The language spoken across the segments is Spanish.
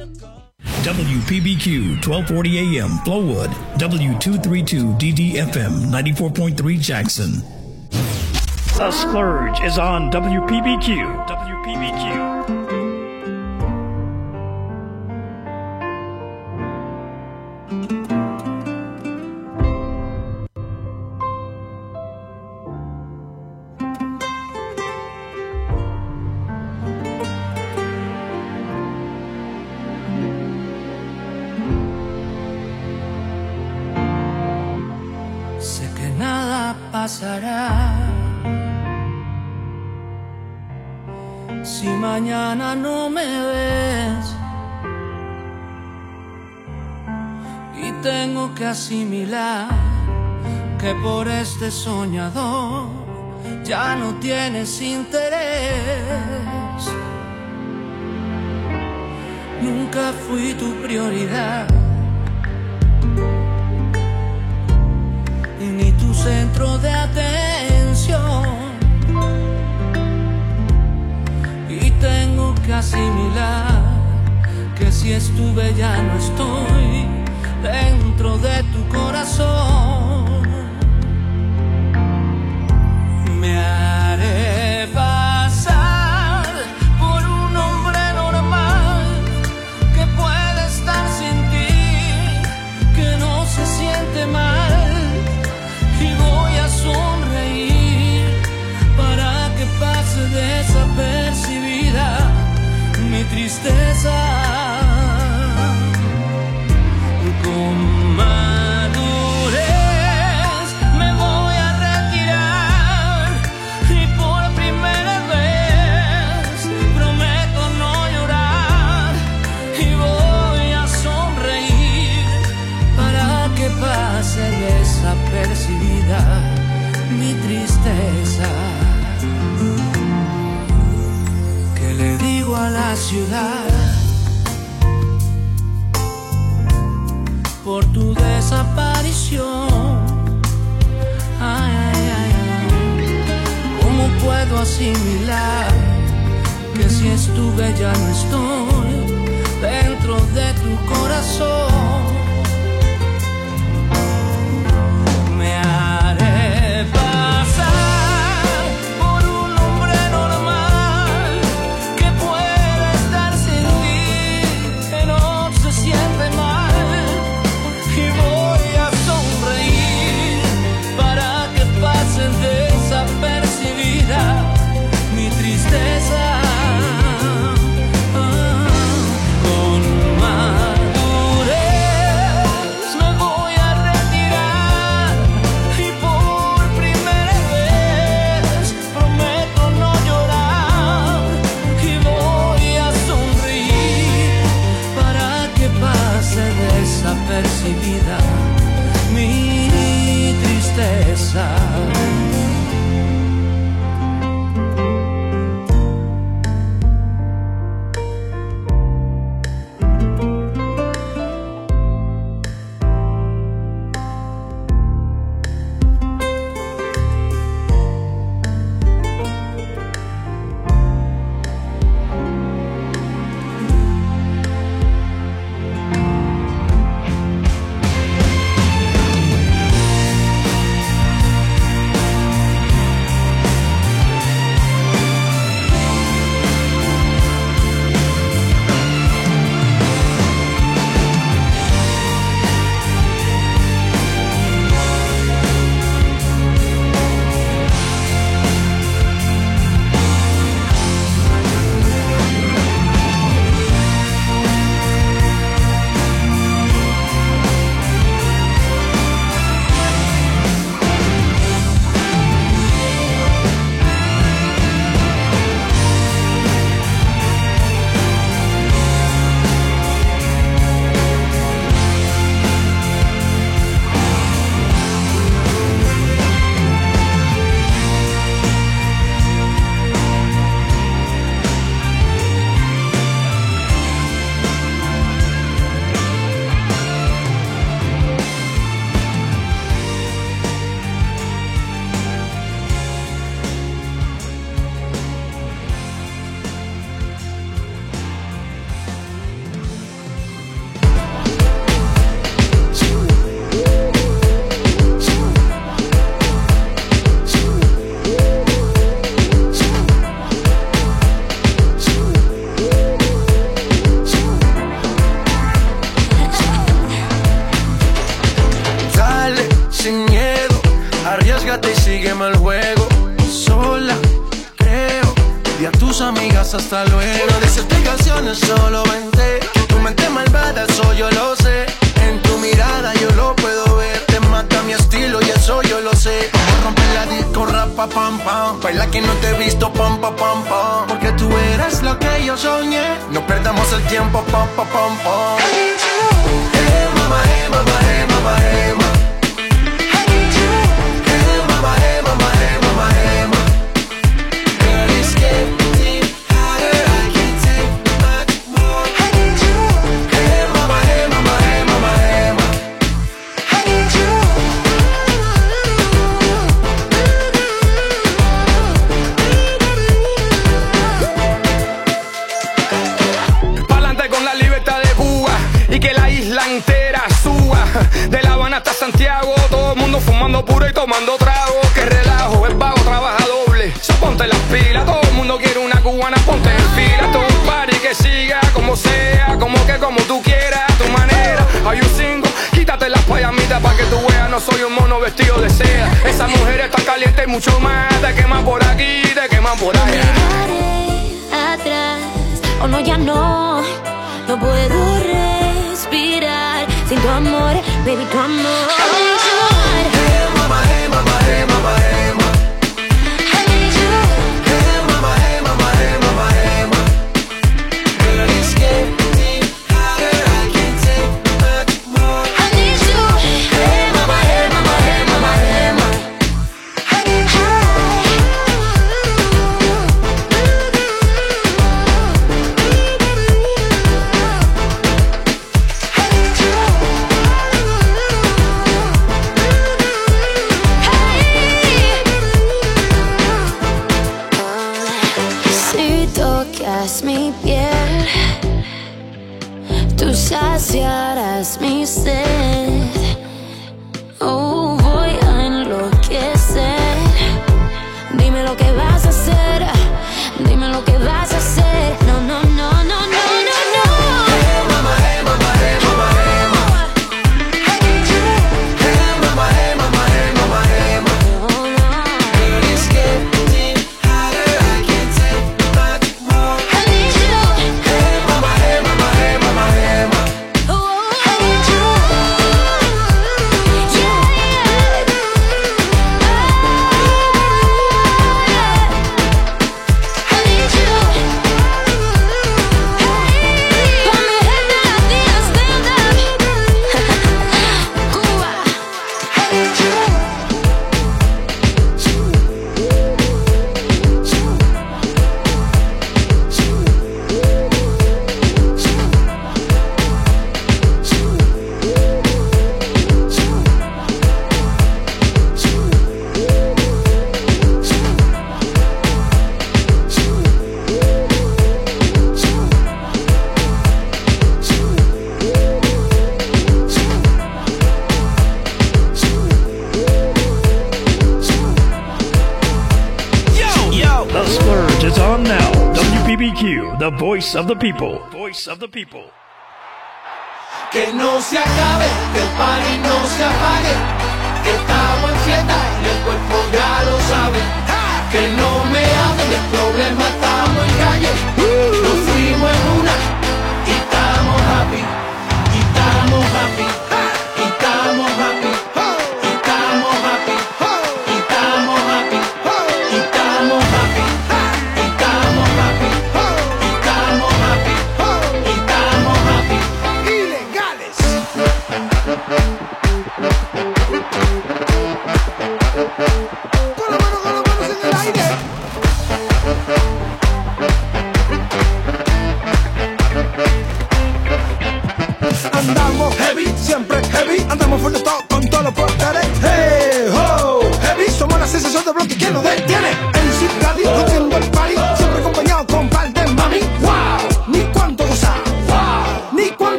WPBQ 1240 AM Flowwood, W232 DDFM 94.3 Jackson. The Splurge is on WPBQ. WPBQ. soñador, ya no tienes interés. Nunca fui tu prioridad. Ni tu centro de atención. Y tengo que asimilar que si estuve ya no estoy dentro de tu corazón. pa pam pam. Baila que no te he visto pam pa pam pam. Porque tú eres lo que yo soñé. No perdamos el tiempo pam pa pam pam. Hey, mama, hey, mama, hey, mama, hey, Santiago, todo el mundo fumando puro y tomando trago. Que relajo, el vago trabaja doble. So, ponte las pilas, todo el mundo quiere una cubana, ponte en fila. Todo un party que siga como sea, como que como tú quieras, a tu manera. Hay un single, quítate las payamitas para que tú veas, no soy un mono vestido de seda. Esa mujer está caliente y mucho más. Te queman por aquí, te queman por allá. No atrás, o oh no, ya no, no puedo respirar sin tu amor, baby, tu amor. saciarás mi sed. of the people. Voice of the people. Que no se acabe, que el party no se apague. Que estamos en fiesta y el cuerpo ya lo sabe. Que no me hablen de problemas, estamos en calle. Nos fuimos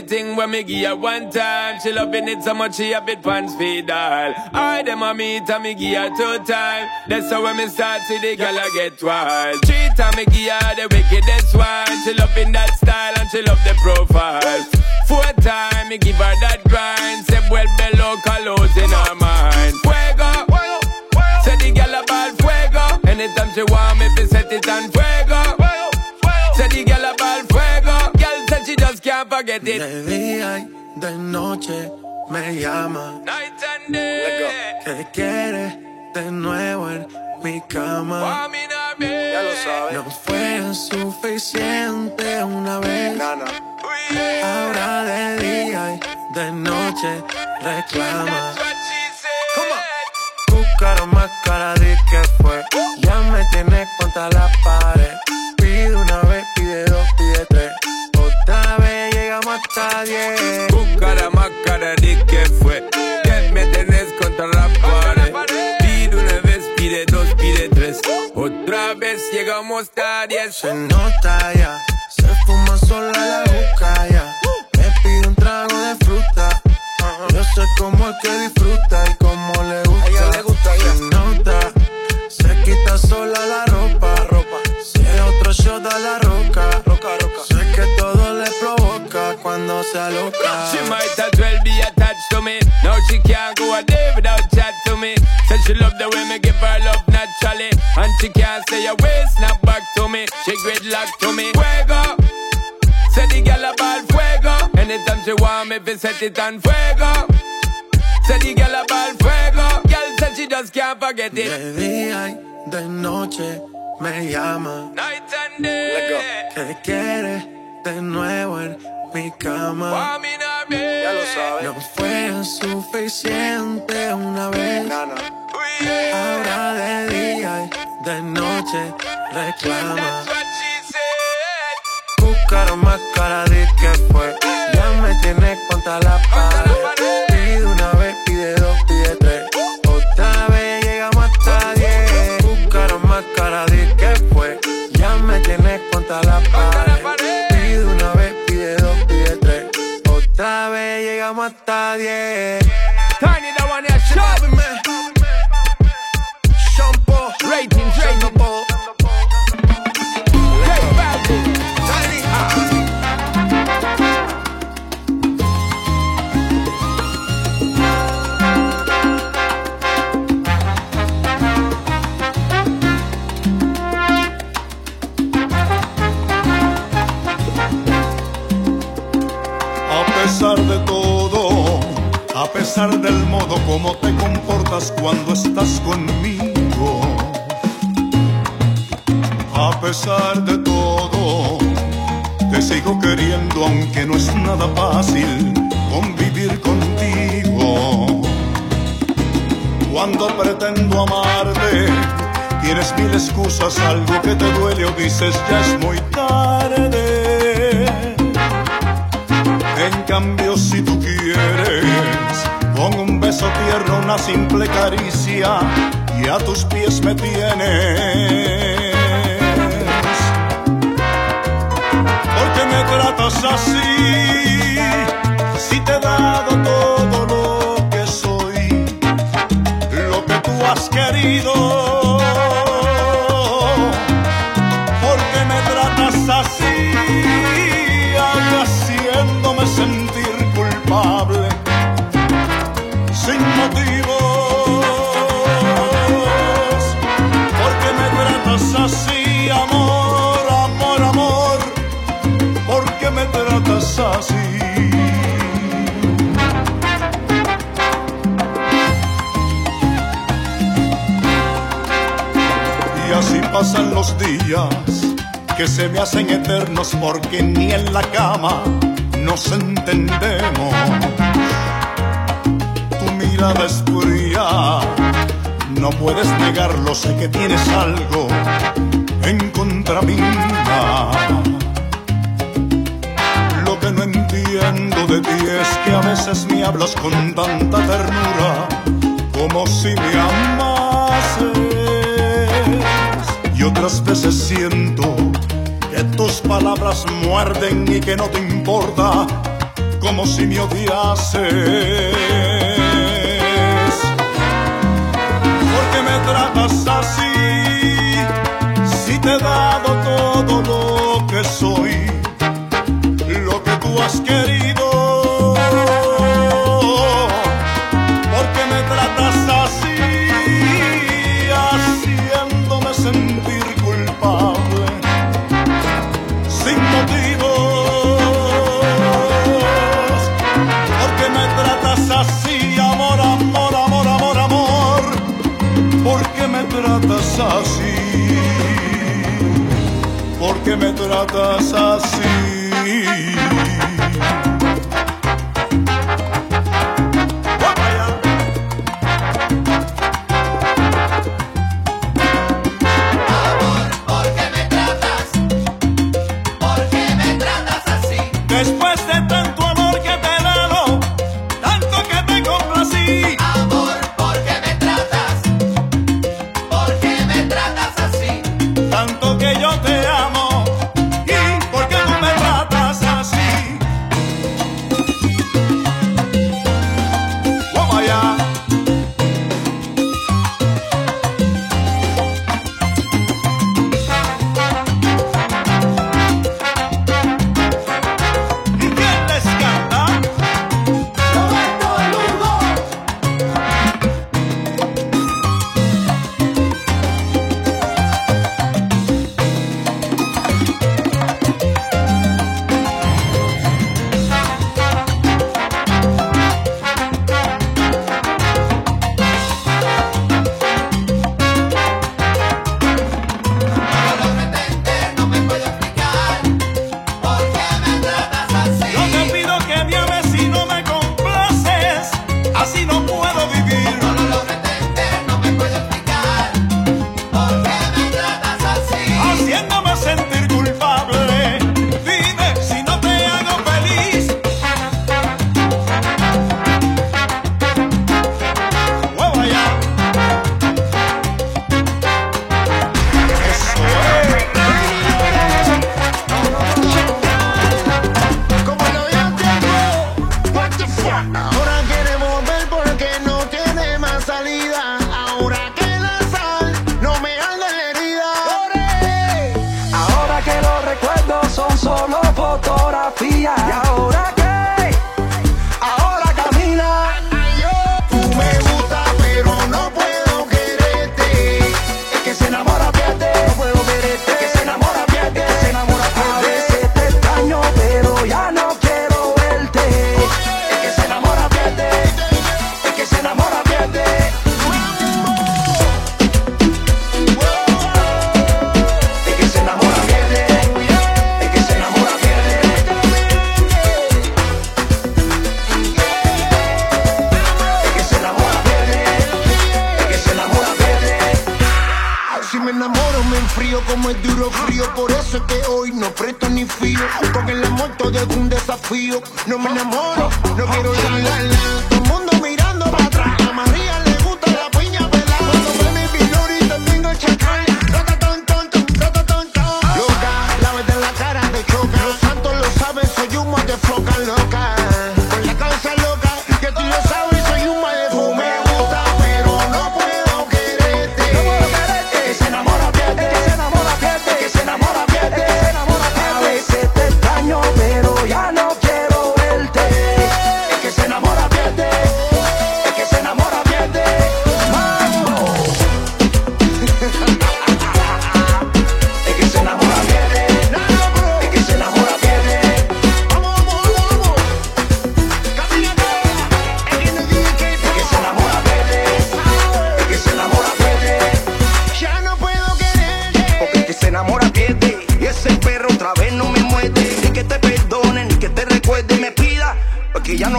To the thing when me give her one time. She loving it so much she a bit pants feed all. I dem a meet and me give her two time. That's how when me start see the girl I get wild. Three time me give her the wickedest one. She loving that style and she love the profile. Four time me give her that grind. Say well below colors in her mind. Fuego. Say the girl about fuego. Anytime she want me, be set it on fuego. Say the girl about fuego. She just can't forget it. De día y de noche me llama. Night and day. Que quiere de nuevo en mi cama. Ya lo sabes. No fue suficiente una vez. Ahora de día y de noche reclama. Buscaron más cara de que fue. Ya me tienes contra la pared. Pide una vez, pide dos, pide tres otra vez llegamos hasta 10. Busca más cara de que fue. Que me tenés contra la pared. Pide una vez, pide dos, pide tres. Otra vez llegamos hasta 10. Se nota ya, se fuma sola la boca ya. Me pide un trago de fruta. Yo sé cómo es que disfruta y cómo le gusta. Se aloca. She might as well be attached to me. Now she can't go a day without chat to me. Said she love the way me give her love naturally. And she can't stay away, snap back to me. She gridlock to me. Fuego. Say the girl about fuego. Anytime she want me, fi set it on fuego. Say the girl about fuego. Girl said she just can't forget it. De día y de noche me llama. Night and day. Que quiere de nuevo en mi cama. Ya lo sabes. No fue suficiente una vez. Ahora de día y de noche reclama. Buscaron más cara de que fue. Ya me tienes contra la pared. Pide una vez, pide dos, pide tres. Otra vez llegamos hasta diez. Buscaron más cara de que fue. Ya me tienes contra la pared. Otra vez llegamos hasta 10. A pesar del modo como te comportas cuando estás conmigo. A pesar de todo, te sigo queriendo aunque no es nada fácil convivir contigo. Cuando pretendo amarte, tienes mil excusas, algo que te duele o dices ya es muy tarde. Simple caricia, y a tus pies me tienes. Porque me tratas así, si te he dado todo pasan los días que se me hacen eternos porque ni en la cama nos entendemos. Tu mirada es fría, no puedes negarlo, sé que tienes algo en contra mía. Lo que no entiendo de ti es que a veces me hablas con tanta ternura como si me amases muchas veces siento que tus palabras muerden y que no te importa como si me odiases. Porque me tratas así, si te he dado todo lo que soy, lo que tú has querido. que me tratas así.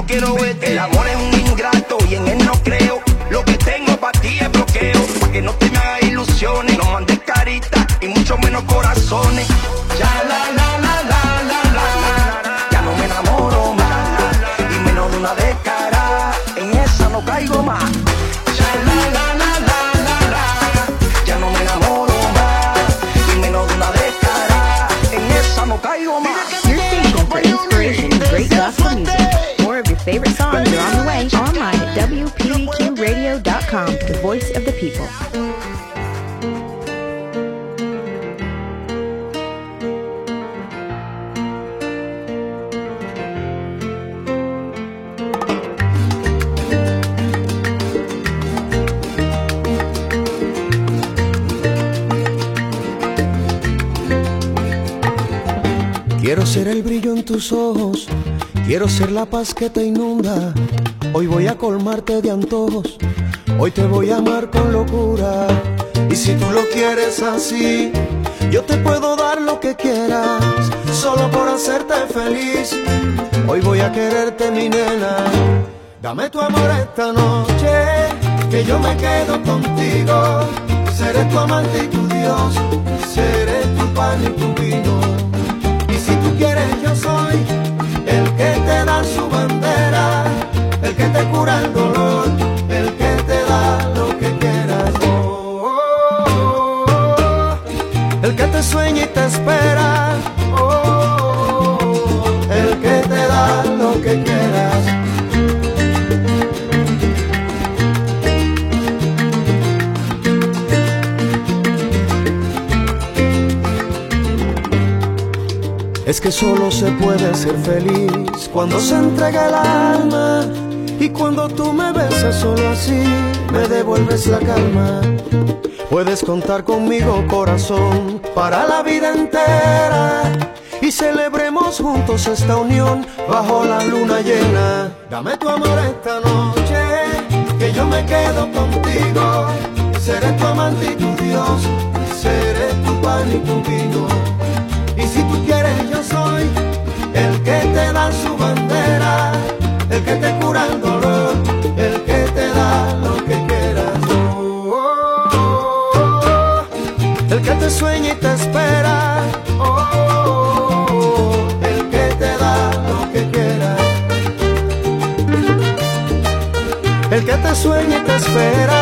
No quiero verte. Quiero ser el brillo en tus ojos, quiero ser la paz que te inunda. Hoy voy a colmarte de antojos, hoy te voy a amar con locura. Y si tú lo quieres así, yo te puedo dar lo que quieras, solo por hacerte feliz. Hoy voy a quererte, mi nena. Dame tu amor esta noche, que yo me quedo contigo. Seré tu amante y tu Dios, seré tu pan y tu vino. Feliz cuando se entrega el alma y cuando tú me besas solo así me devuelves la calma. Puedes contar conmigo corazón para la vida entera y celebremos juntos esta unión bajo la luna llena. Dame tu amor esta noche que yo me quedo contigo. Seré tu amante y tu Dios, seré tu pan y tu vino. Y si tú quieres, yo soy el que te da su bandera, el que te cura el dolor, el que te da lo que quieras. Oh, oh, oh, el que te sueña y te espera. El que te da lo que quieras. El que te sueña y te espera.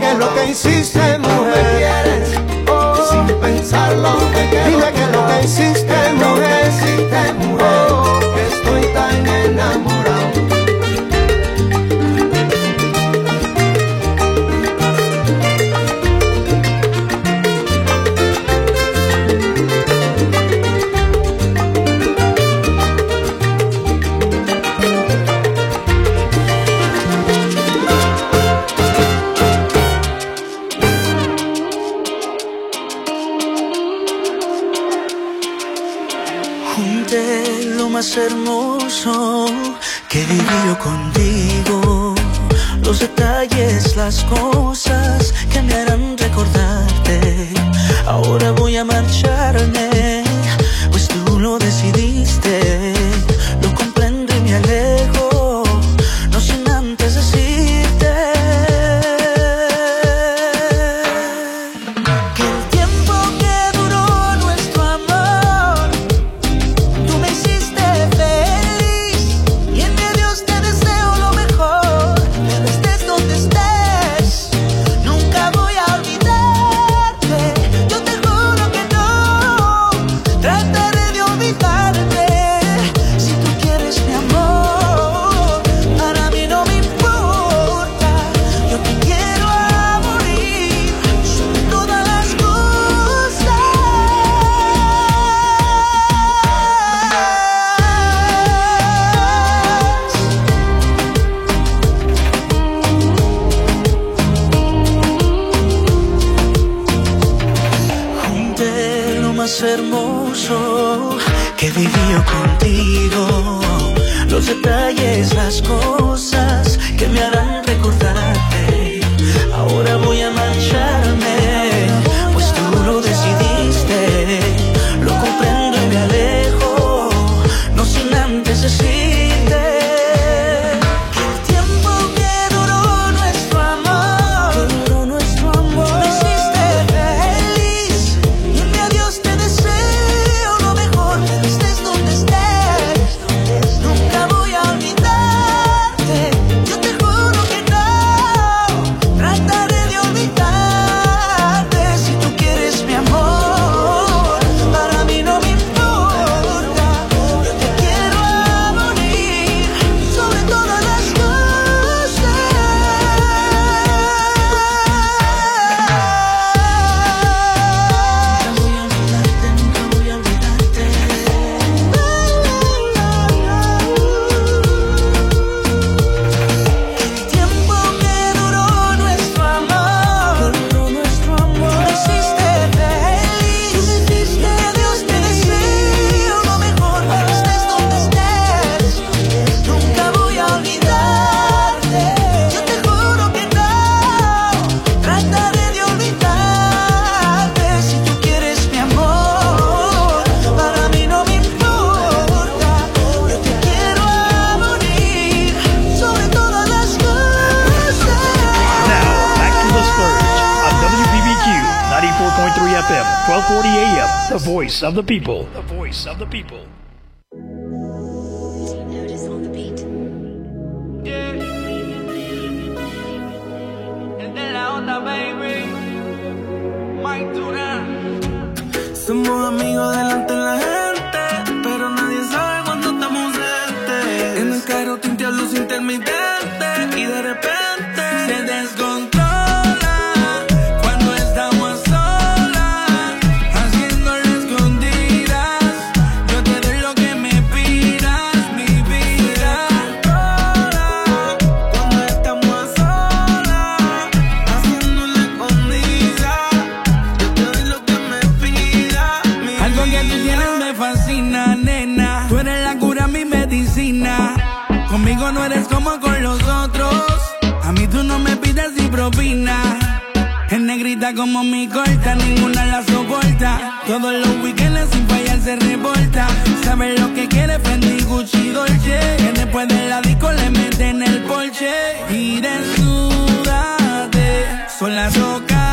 Qué es lo que hiciste, mujer. sin pensarlo Dime qué es lo que hiciste, más hermoso que vivió contigo. Los detalles, las cosas que me harán recordarte. Ahora voy a voice of the people. The voice of the people. Notice on the beat. Yeah. Some more Como mi corta, ninguna la soporta. Todos los weekends sin fallar se revolta. Sabe lo que quiere Fendi, Gucci, Dolce. Que después de la disco le meten el Porsche. Y desnúdate, sola soca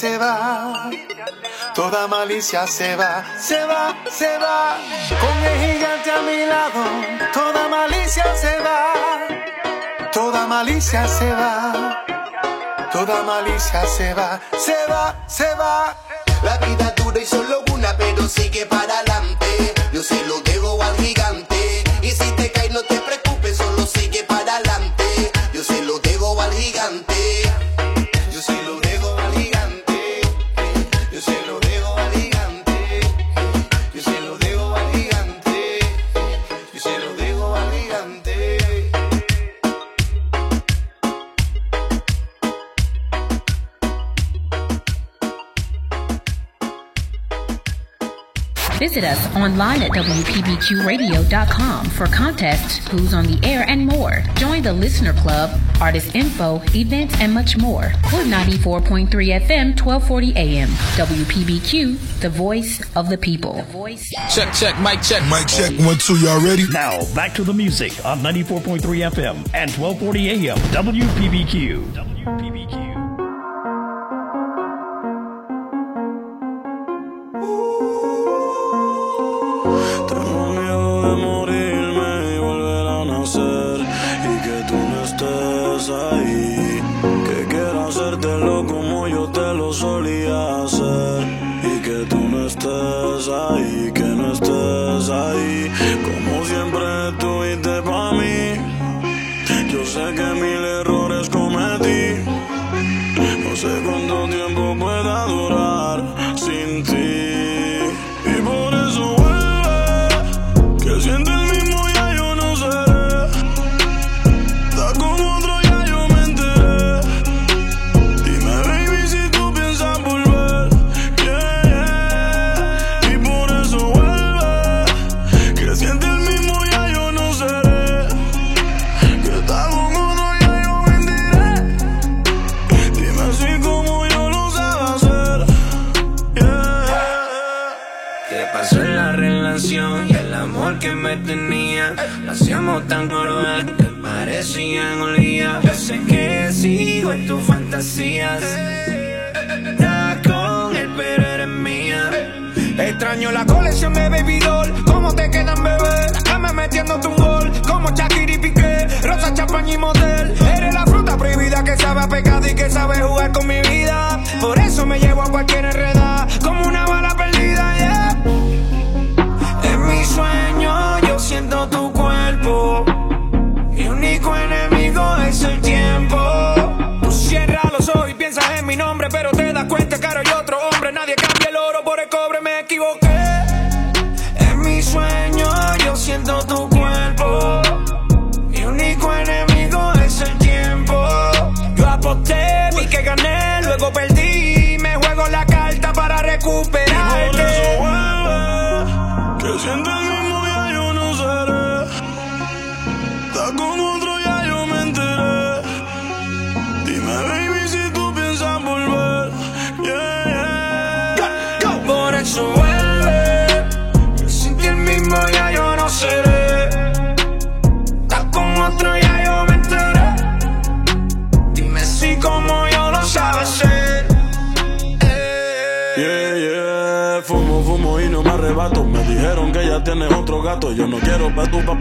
se va, toda malicia se va, se va, se va. Con el gigante a mi lado, toda malicia se va, toda malicia se va, toda malicia se va, se va, se va. La vida dura y solo una, pero sigue para adelante. Yo sé lo que us online at WPBQradio.com for contests, who's on the air, and more. Join the Listener Club, artist info, events, and much more. Club 94.3 FM, 1240 AM. WPBQ, the voice of the people. The voice. Check, check, mic check. Mic check, one, two, y'all ready? Now, back to the music on 94.3 FM and 1240 AM. WPBQ. WPBQ. hacías. Nada con él, pero eres mía. Extraño la colección de Baby Doll. ¿Cómo te quedan, bebé? Dame metiéndote un gol. Como Shakira y Piqué, Rosa, Champaña y Model. Eres la fruta prohibida que sabe a pecado y que sabe jugar con mi vida. Por eso me llevo a cualquier enredo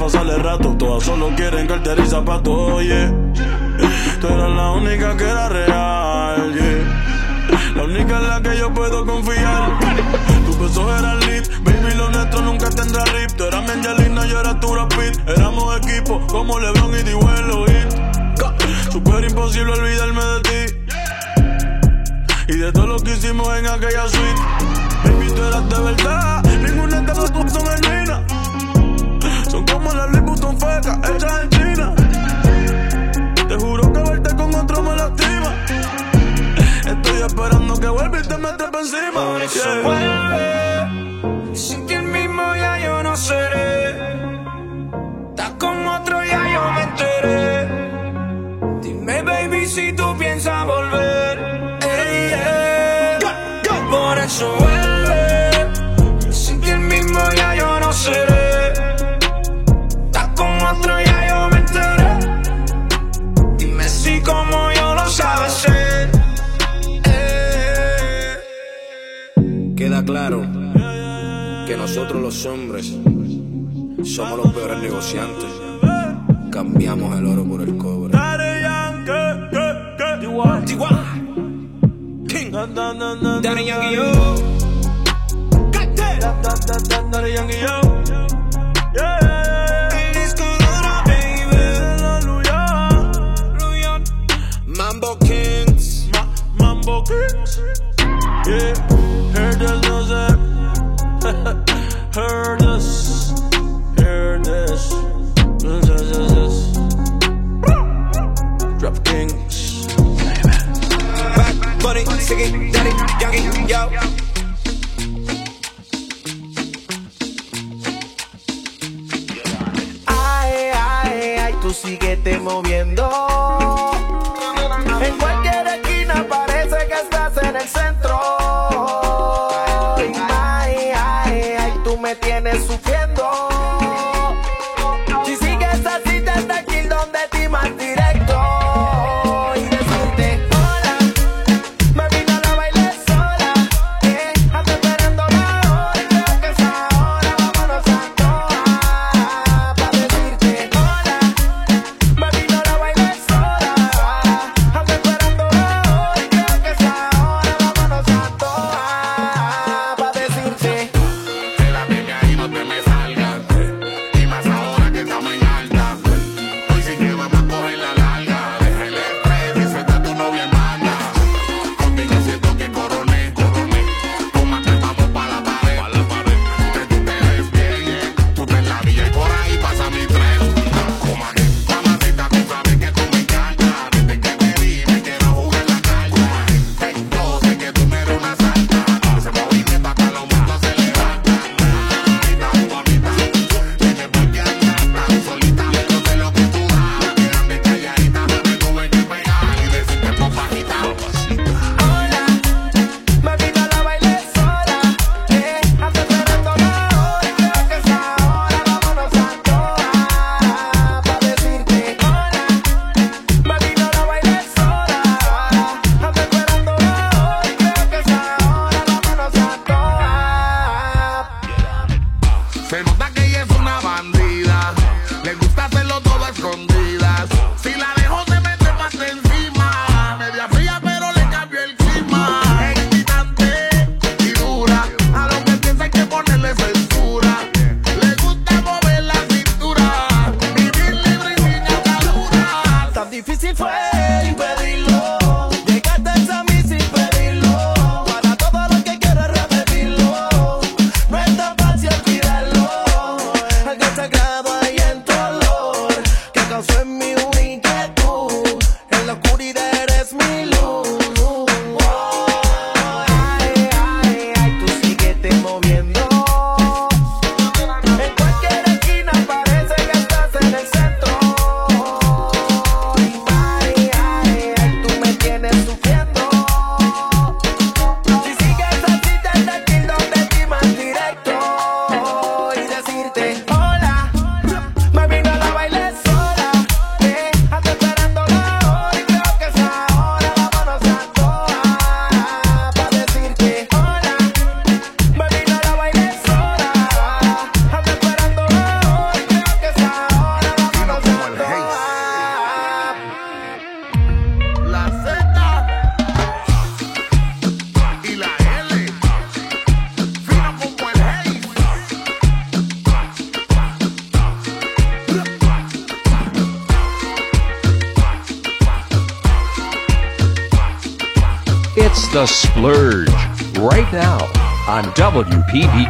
pasarle rato. Todas solo quieren cartera y zapatos, oye. Tú eras la única que era real, yeah. La única en la que yo puedo confiar. Tu beso era lit, baby, lo nuestro nunca tendrá rip. Tú eras mi Angelina, yo era tu Rapid. Éramos equipo como LeBron y Dibuelo Hit. Super imposible olvidarme de ti. Y de todo lo que hicimos en aquella suite. Baby, tú eras de verdad. Ninguna de las dos son genuinas. Son fecas, hechas en China. Te juro que verte con otro me lastima. Estoy esperando que vuelva y te metes por encima. Por eso Yeah. vuelve. Sin ti el mismo ya yo no seré. Estás con otro ya yo me enteré. Dime, baby, si tú nosotros los hombres somos los peores negociantes. Cambiamos el oro por el cobre. King. Daddy Yankee, yo. Daddy Yankee, yo. Yeah. El disco duro, baby. Mambo Kings. Mambo Kings. Yeah. Heard this. Heard this. Bunny, singing, Daddy yo. Ay, ay, ay, tú síguete moviendo.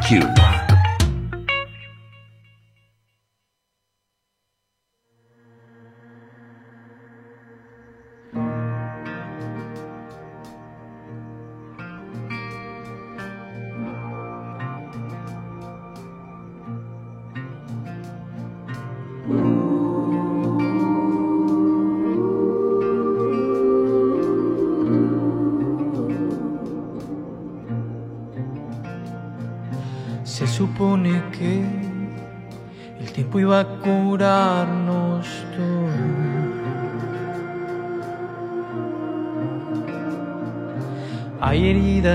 Cube.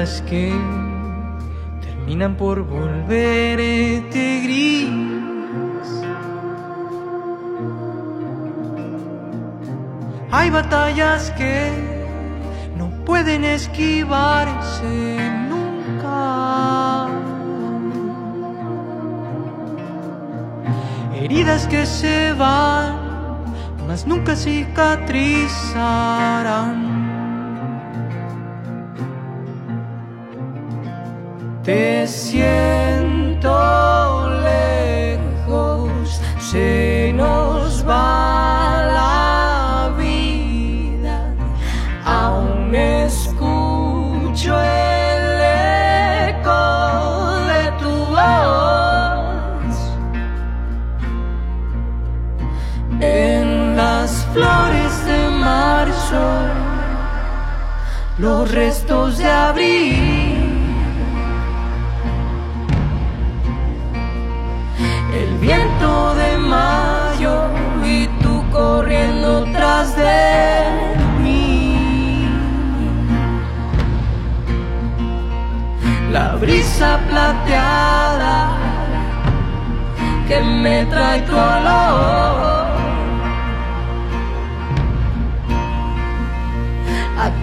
Que terminan por volverte gris. Hay batallas que no pueden esquivarse heridas que se van, mas nunca cicatrizarán. Te siento de mí. La brisa plateada que me trae tu olor.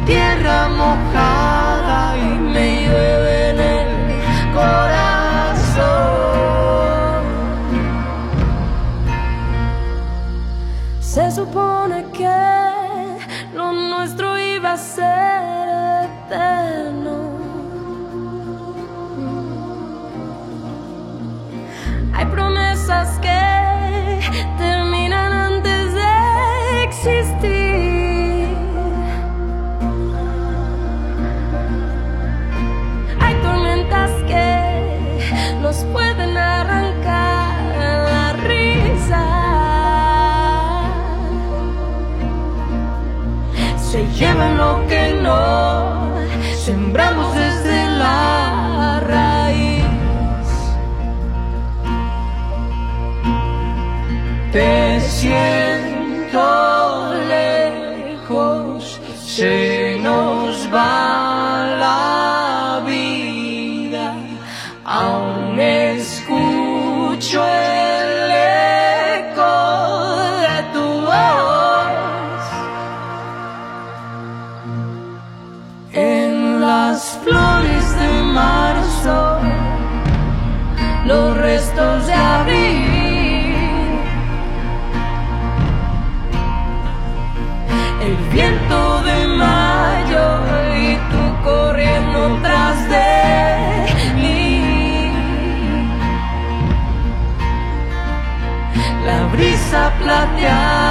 tierra mojada y me llueve en el corazón. Se supone Se llevan lo que no. Sembramos brisa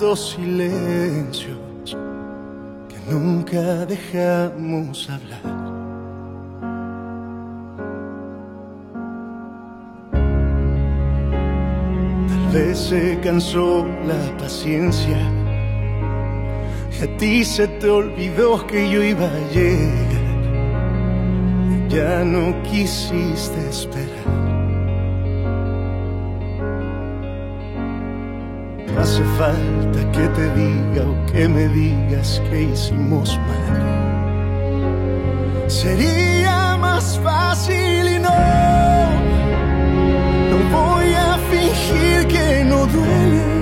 tantos silencios que nunca dejamos hablar. Tal vez se cansó la paciencia y a ti se te olvidó que yo iba a llegar. Ya no quisiste esperar. Hace falta que te diga o que me digas que hicimos mal. Sería más fácil y no, no voy a fingir que no duele.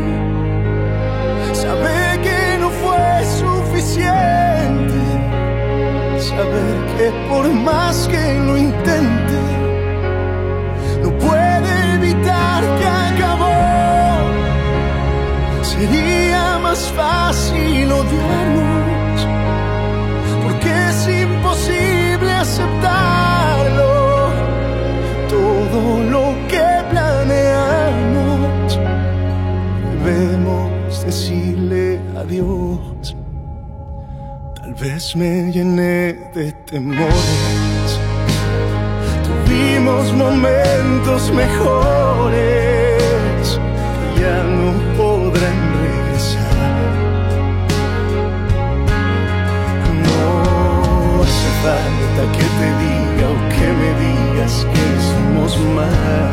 vez me llené de temores. Tuvimos momentos mejores ya no podrán regresar. No hace falta que te diga o que me digas que somos mal.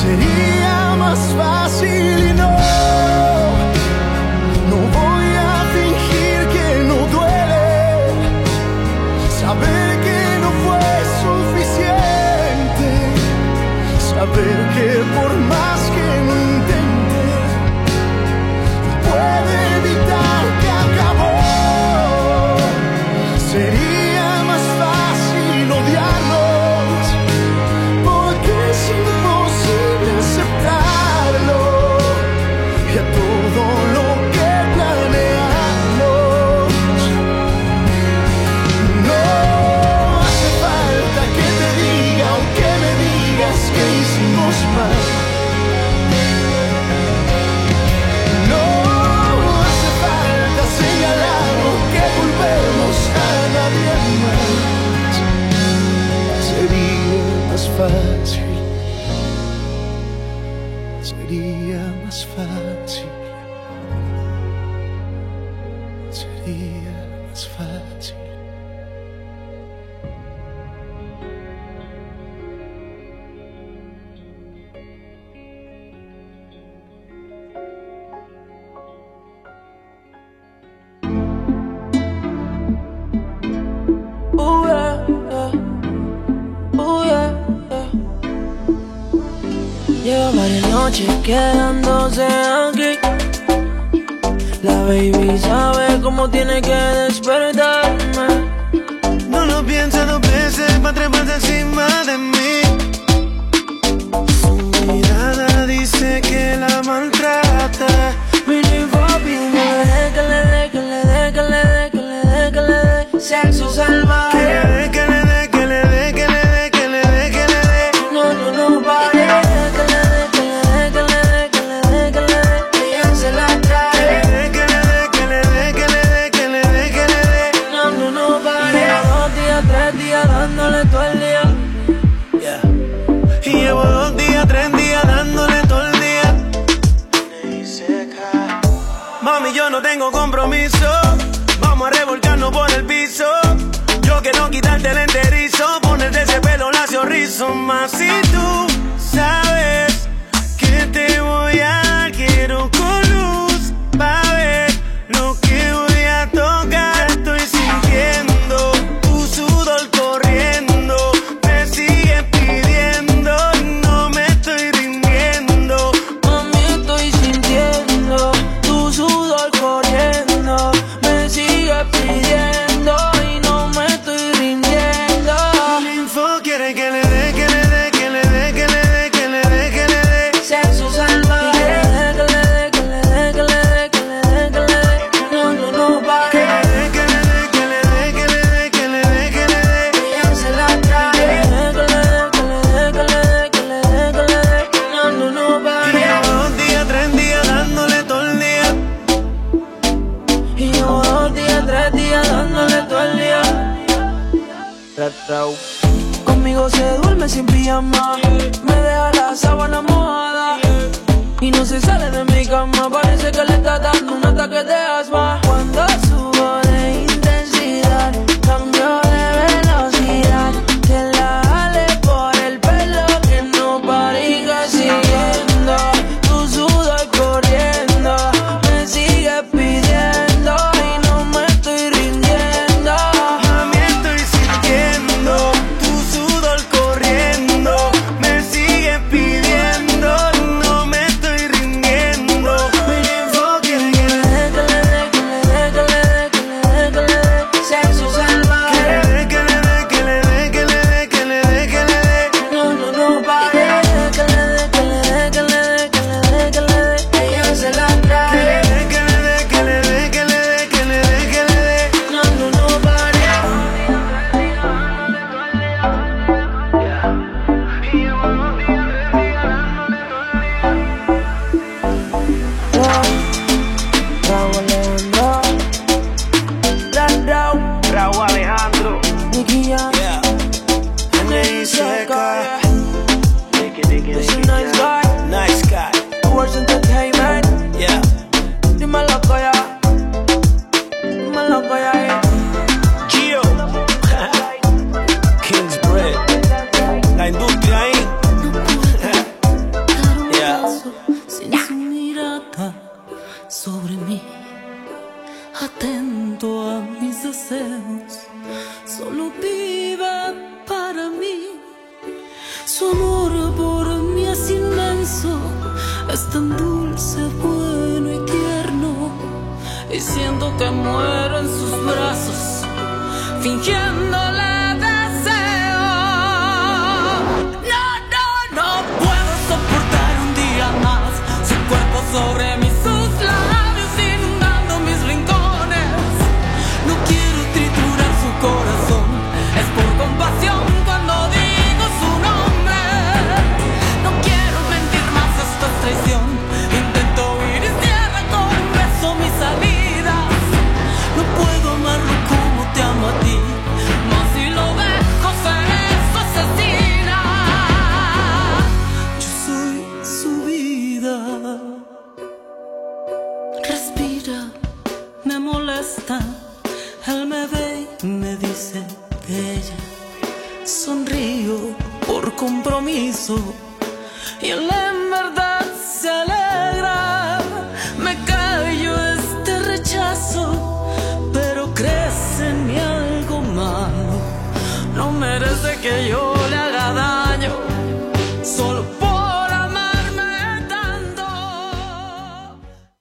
Sería más fácil y no. ver que por más que lo intente, puede facile, seria más facile. quedándose aquí. La baby sabe cómo tiene que despertarme. No lo pienses dos veces para encima de mí. on my